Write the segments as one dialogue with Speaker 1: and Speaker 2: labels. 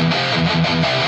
Speaker 1: Música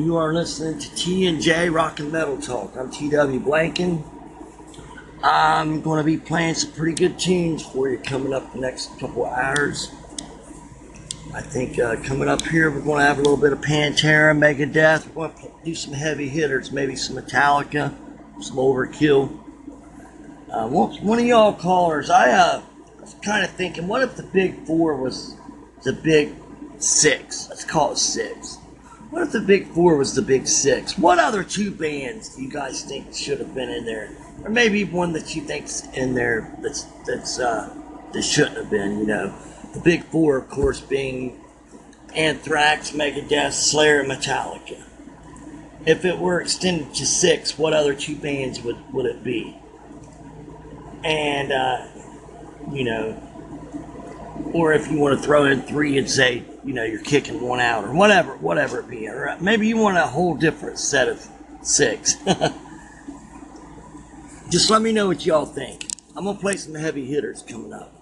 Speaker 1: You are listening to T and J Rock and Metal Talk. I'm TW Blanken. I'm going to be playing some pretty good tunes for you coming up the next couple hours. I think uh, coming up here, we're going to have a little bit of Pantera, Megadeth. We're going to do some heavy hitters, maybe some Metallica, some Overkill. Uh, one, one of y'all callers, I uh, was kind of thinking, what if the Big Four was the Big Six? Let's call it six. What if the Big Four was the Big Six? What other two bands do you guys think should have been in there, or maybe one that you think's in there that's that's uh, that shouldn't have been? You know, the Big Four, of course, being Anthrax, Megadeth, Slayer, and Metallica. If it were extended to six, what other two bands would, would it be? And, uh, you know, or if you want to throw in three and say, you know, you're kicking one out or whatever, whatever it be. Or maybe you want a whole different set of six. Just let me know what y'all think. I'm to play some heavy hitters coming up.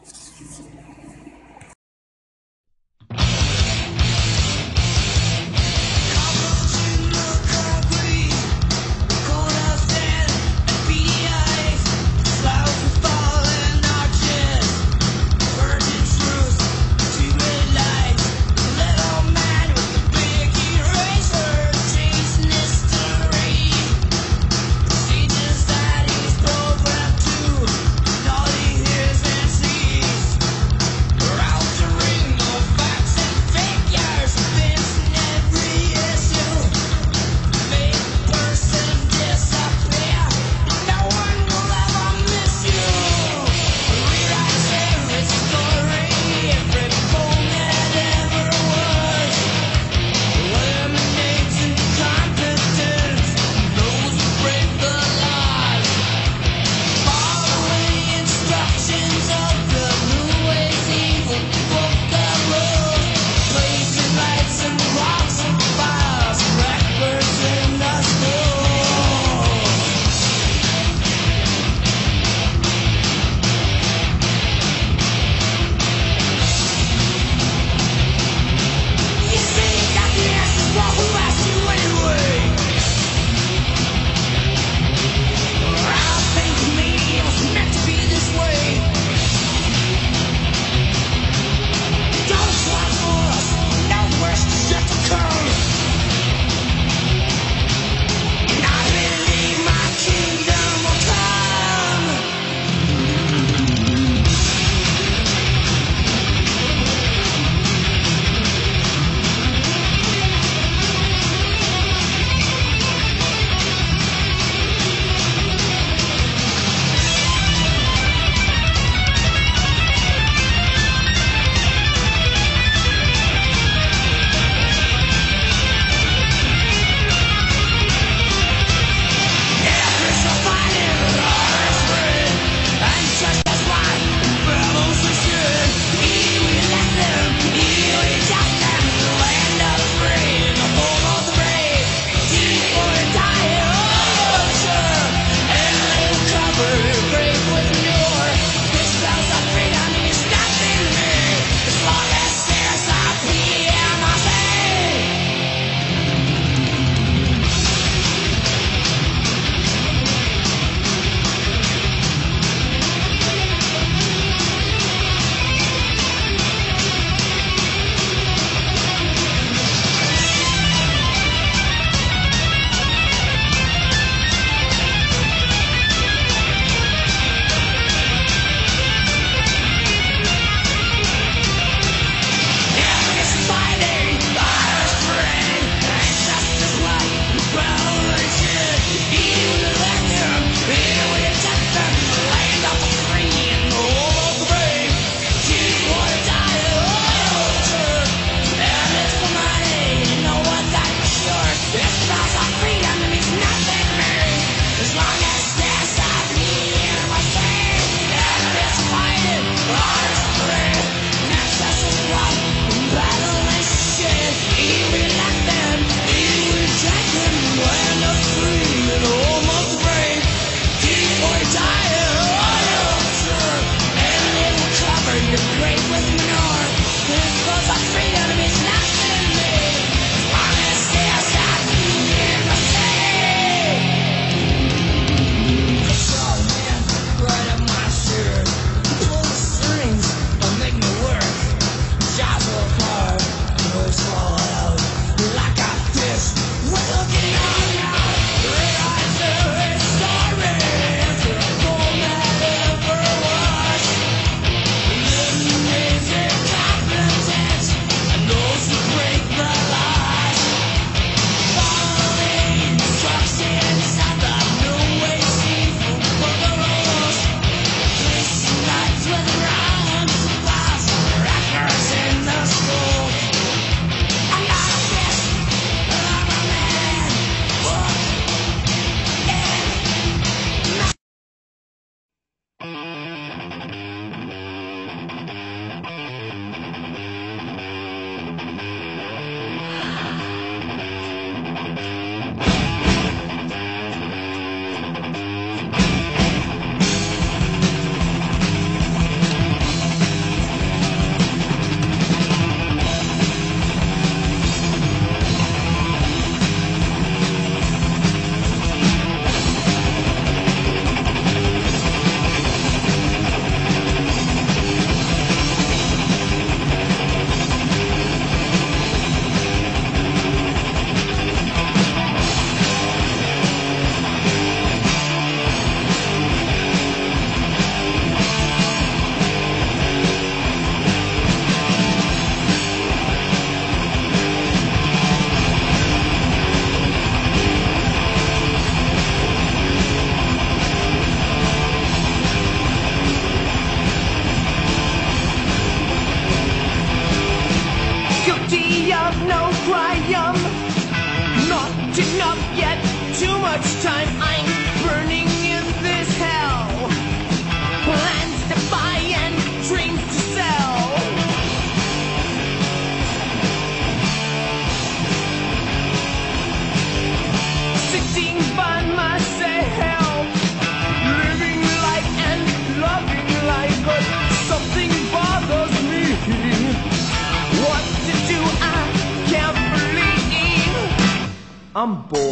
Speaker 2: I'm bored.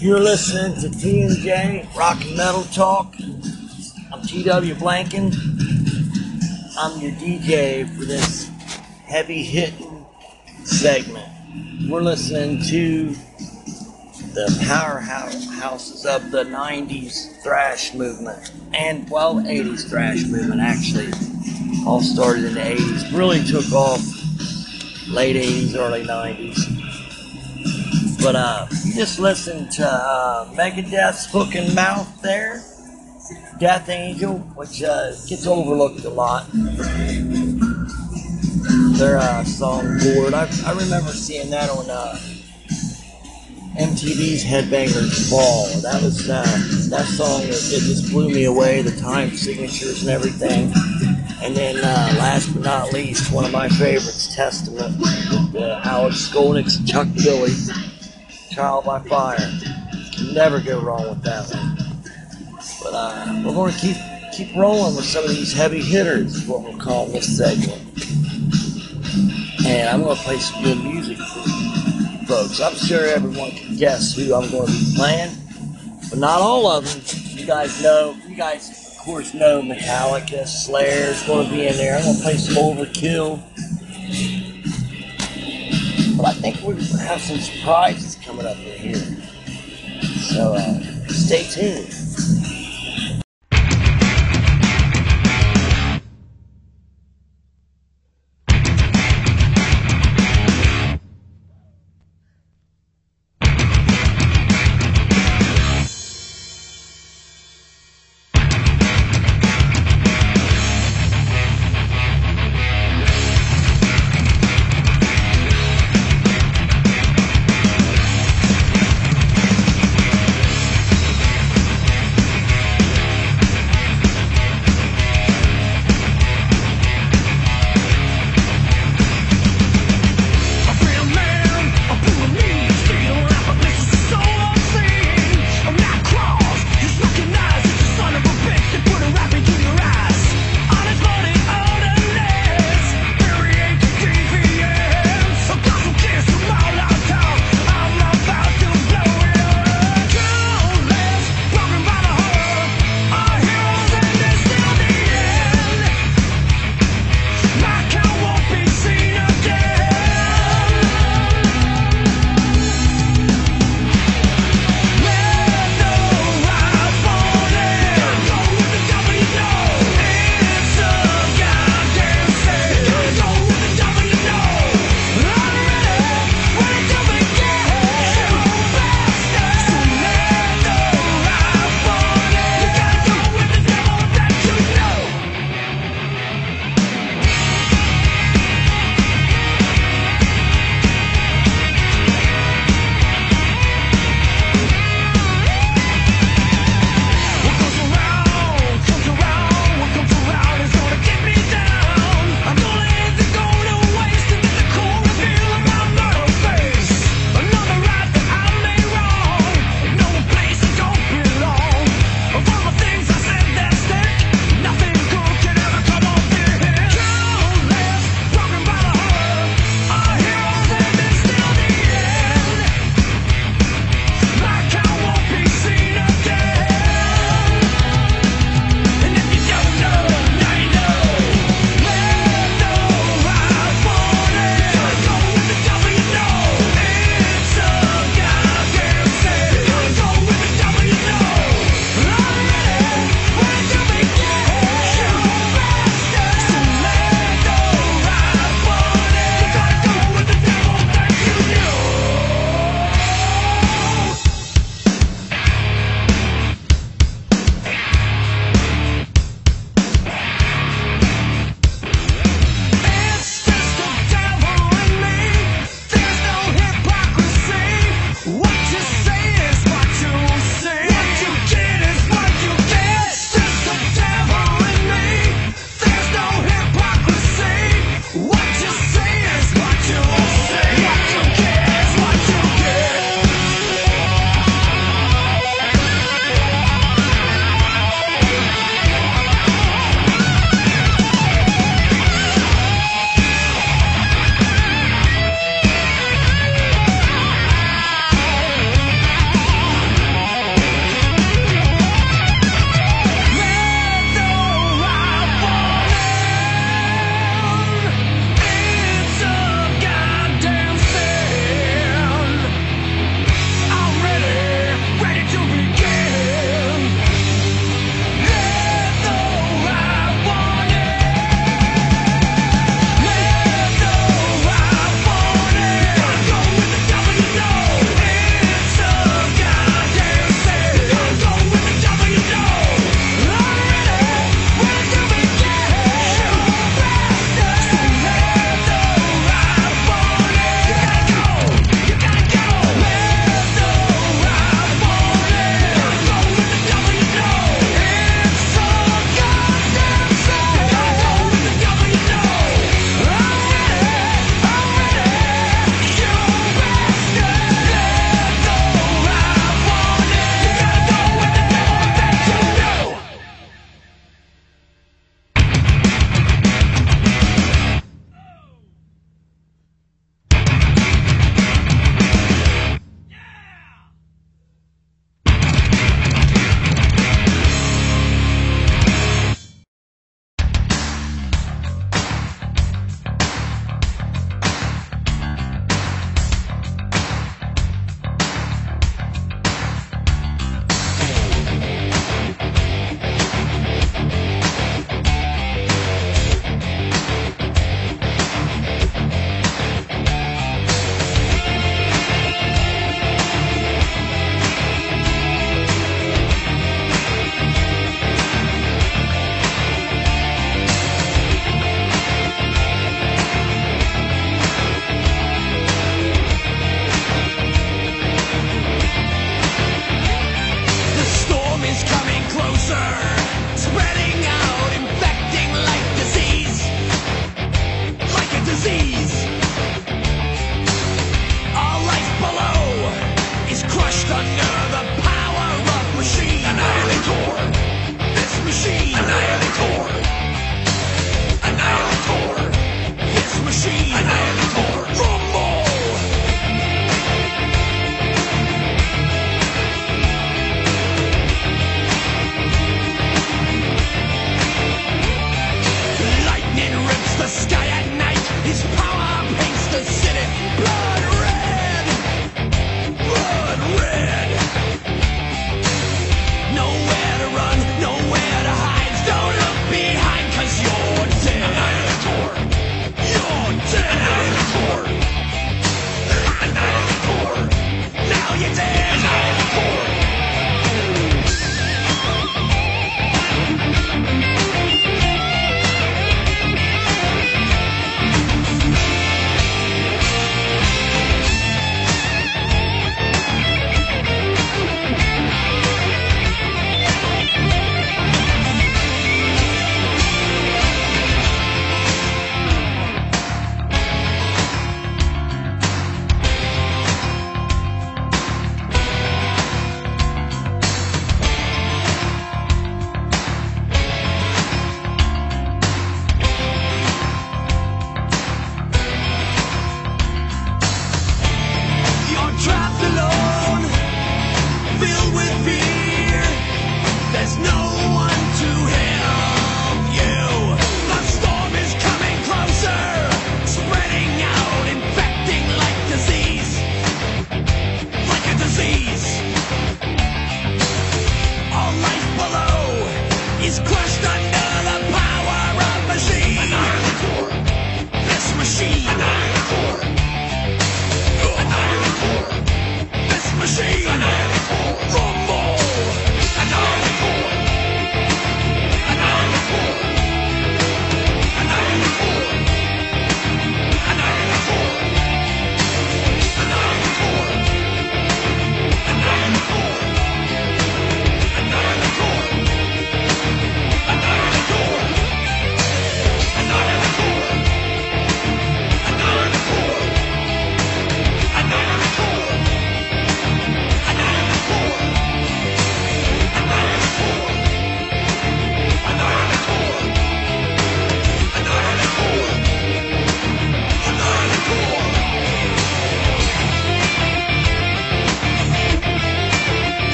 Speaker 1: You're listening to T&J Rock and Metal Talk. I'm TW Blanken. I'm your DJ for this heavy hitting segment. We're listening to the powerhouses of the 90s thrash movement and, well, 80s thrash movement actually. All started in the 80s, really took off late 80s, early 90s. But uh, you just listen to uh, Megadeth's Hook in Mouth there, Death Angel, which uh, gets overlooked a lot. Their uh, song Lord, I, I remember seeing that on uh, MTV's Headbangers Ball. That was uh, that song. It, it just blew me away. The time signatures and everything. And then, uh, last but not least, one of my favorites, Testament, with uh, Alex Skolnick Chuck Billy, Trial by Fire. Never go wrong with that one. But uh, we're going to keep keep rolling with some of these heavy hitters, is what we'll call this segment. And I'm going to play some good music for you folks. I'm sure everyone can guess who I'm going to be playing, but not all of them. You guys know, you guys of course know Metallica, Slayer's going to be in there. I'm going to play some Overkill. But I think to have some surprises coming up in here. So uh, stay tuned.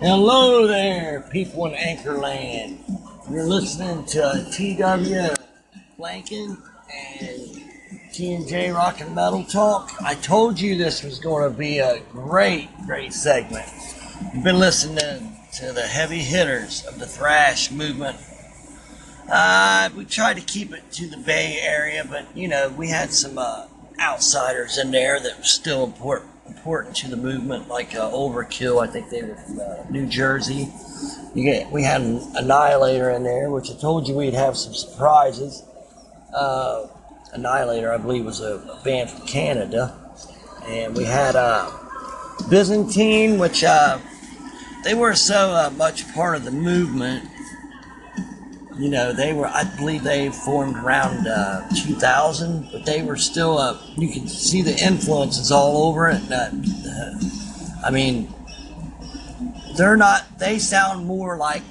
Speaker 1: Hello there, people in Anchorland. You're listening to TW Blanken and T&J Rock and Metal Talk. I told you this was going to be a great, great segment. You've been listening to the heavy hitters of the thrash movement. Uh, we tried to keep it to the Bay Area, but you know we had some uh, outsiders in there that were still important important to the movement, like uh, Overkill. I think they were from uh, New Jersey. Get, we had an Annihilator in there, which I told you we'd have some surprises. Uh, Annihilator, I believe, was a, a, band from Canada, and we had uh, Byzantine, which uh, they were so uh, much part of the movement you know, they were, I believe they formed around uh, 2000, but they were still, you can see the influences all over it. Uh, I mean, they're not, they sound more like,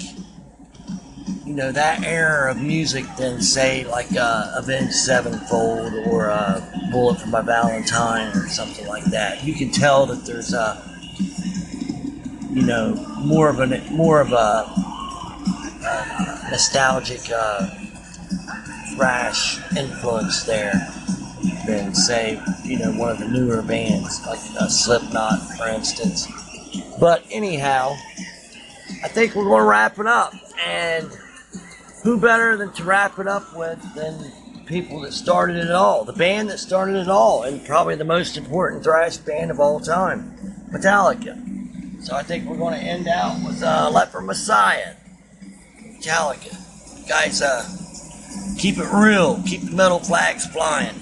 Speaker 1: you know, that era of music than, say, like uh, Avenged Sevenfold or uh, Bullet for My Valentine or something like that. You can tell that there's a, you know, more of a, more of a, nostalgic uh, thrash influence there than say you know one of the newer bands like uh, Slipknot, for instance. But anyhow, I think we're going to wrap it up, and who better than to wrap it up with than people that started it all, the band that started it all, and probably the most important thrash band of all time, Metallica. So I think we're going to end out with uh, Leper Messiah. Metallica. Guys, uh, keep it real. Keep the metal flags flying.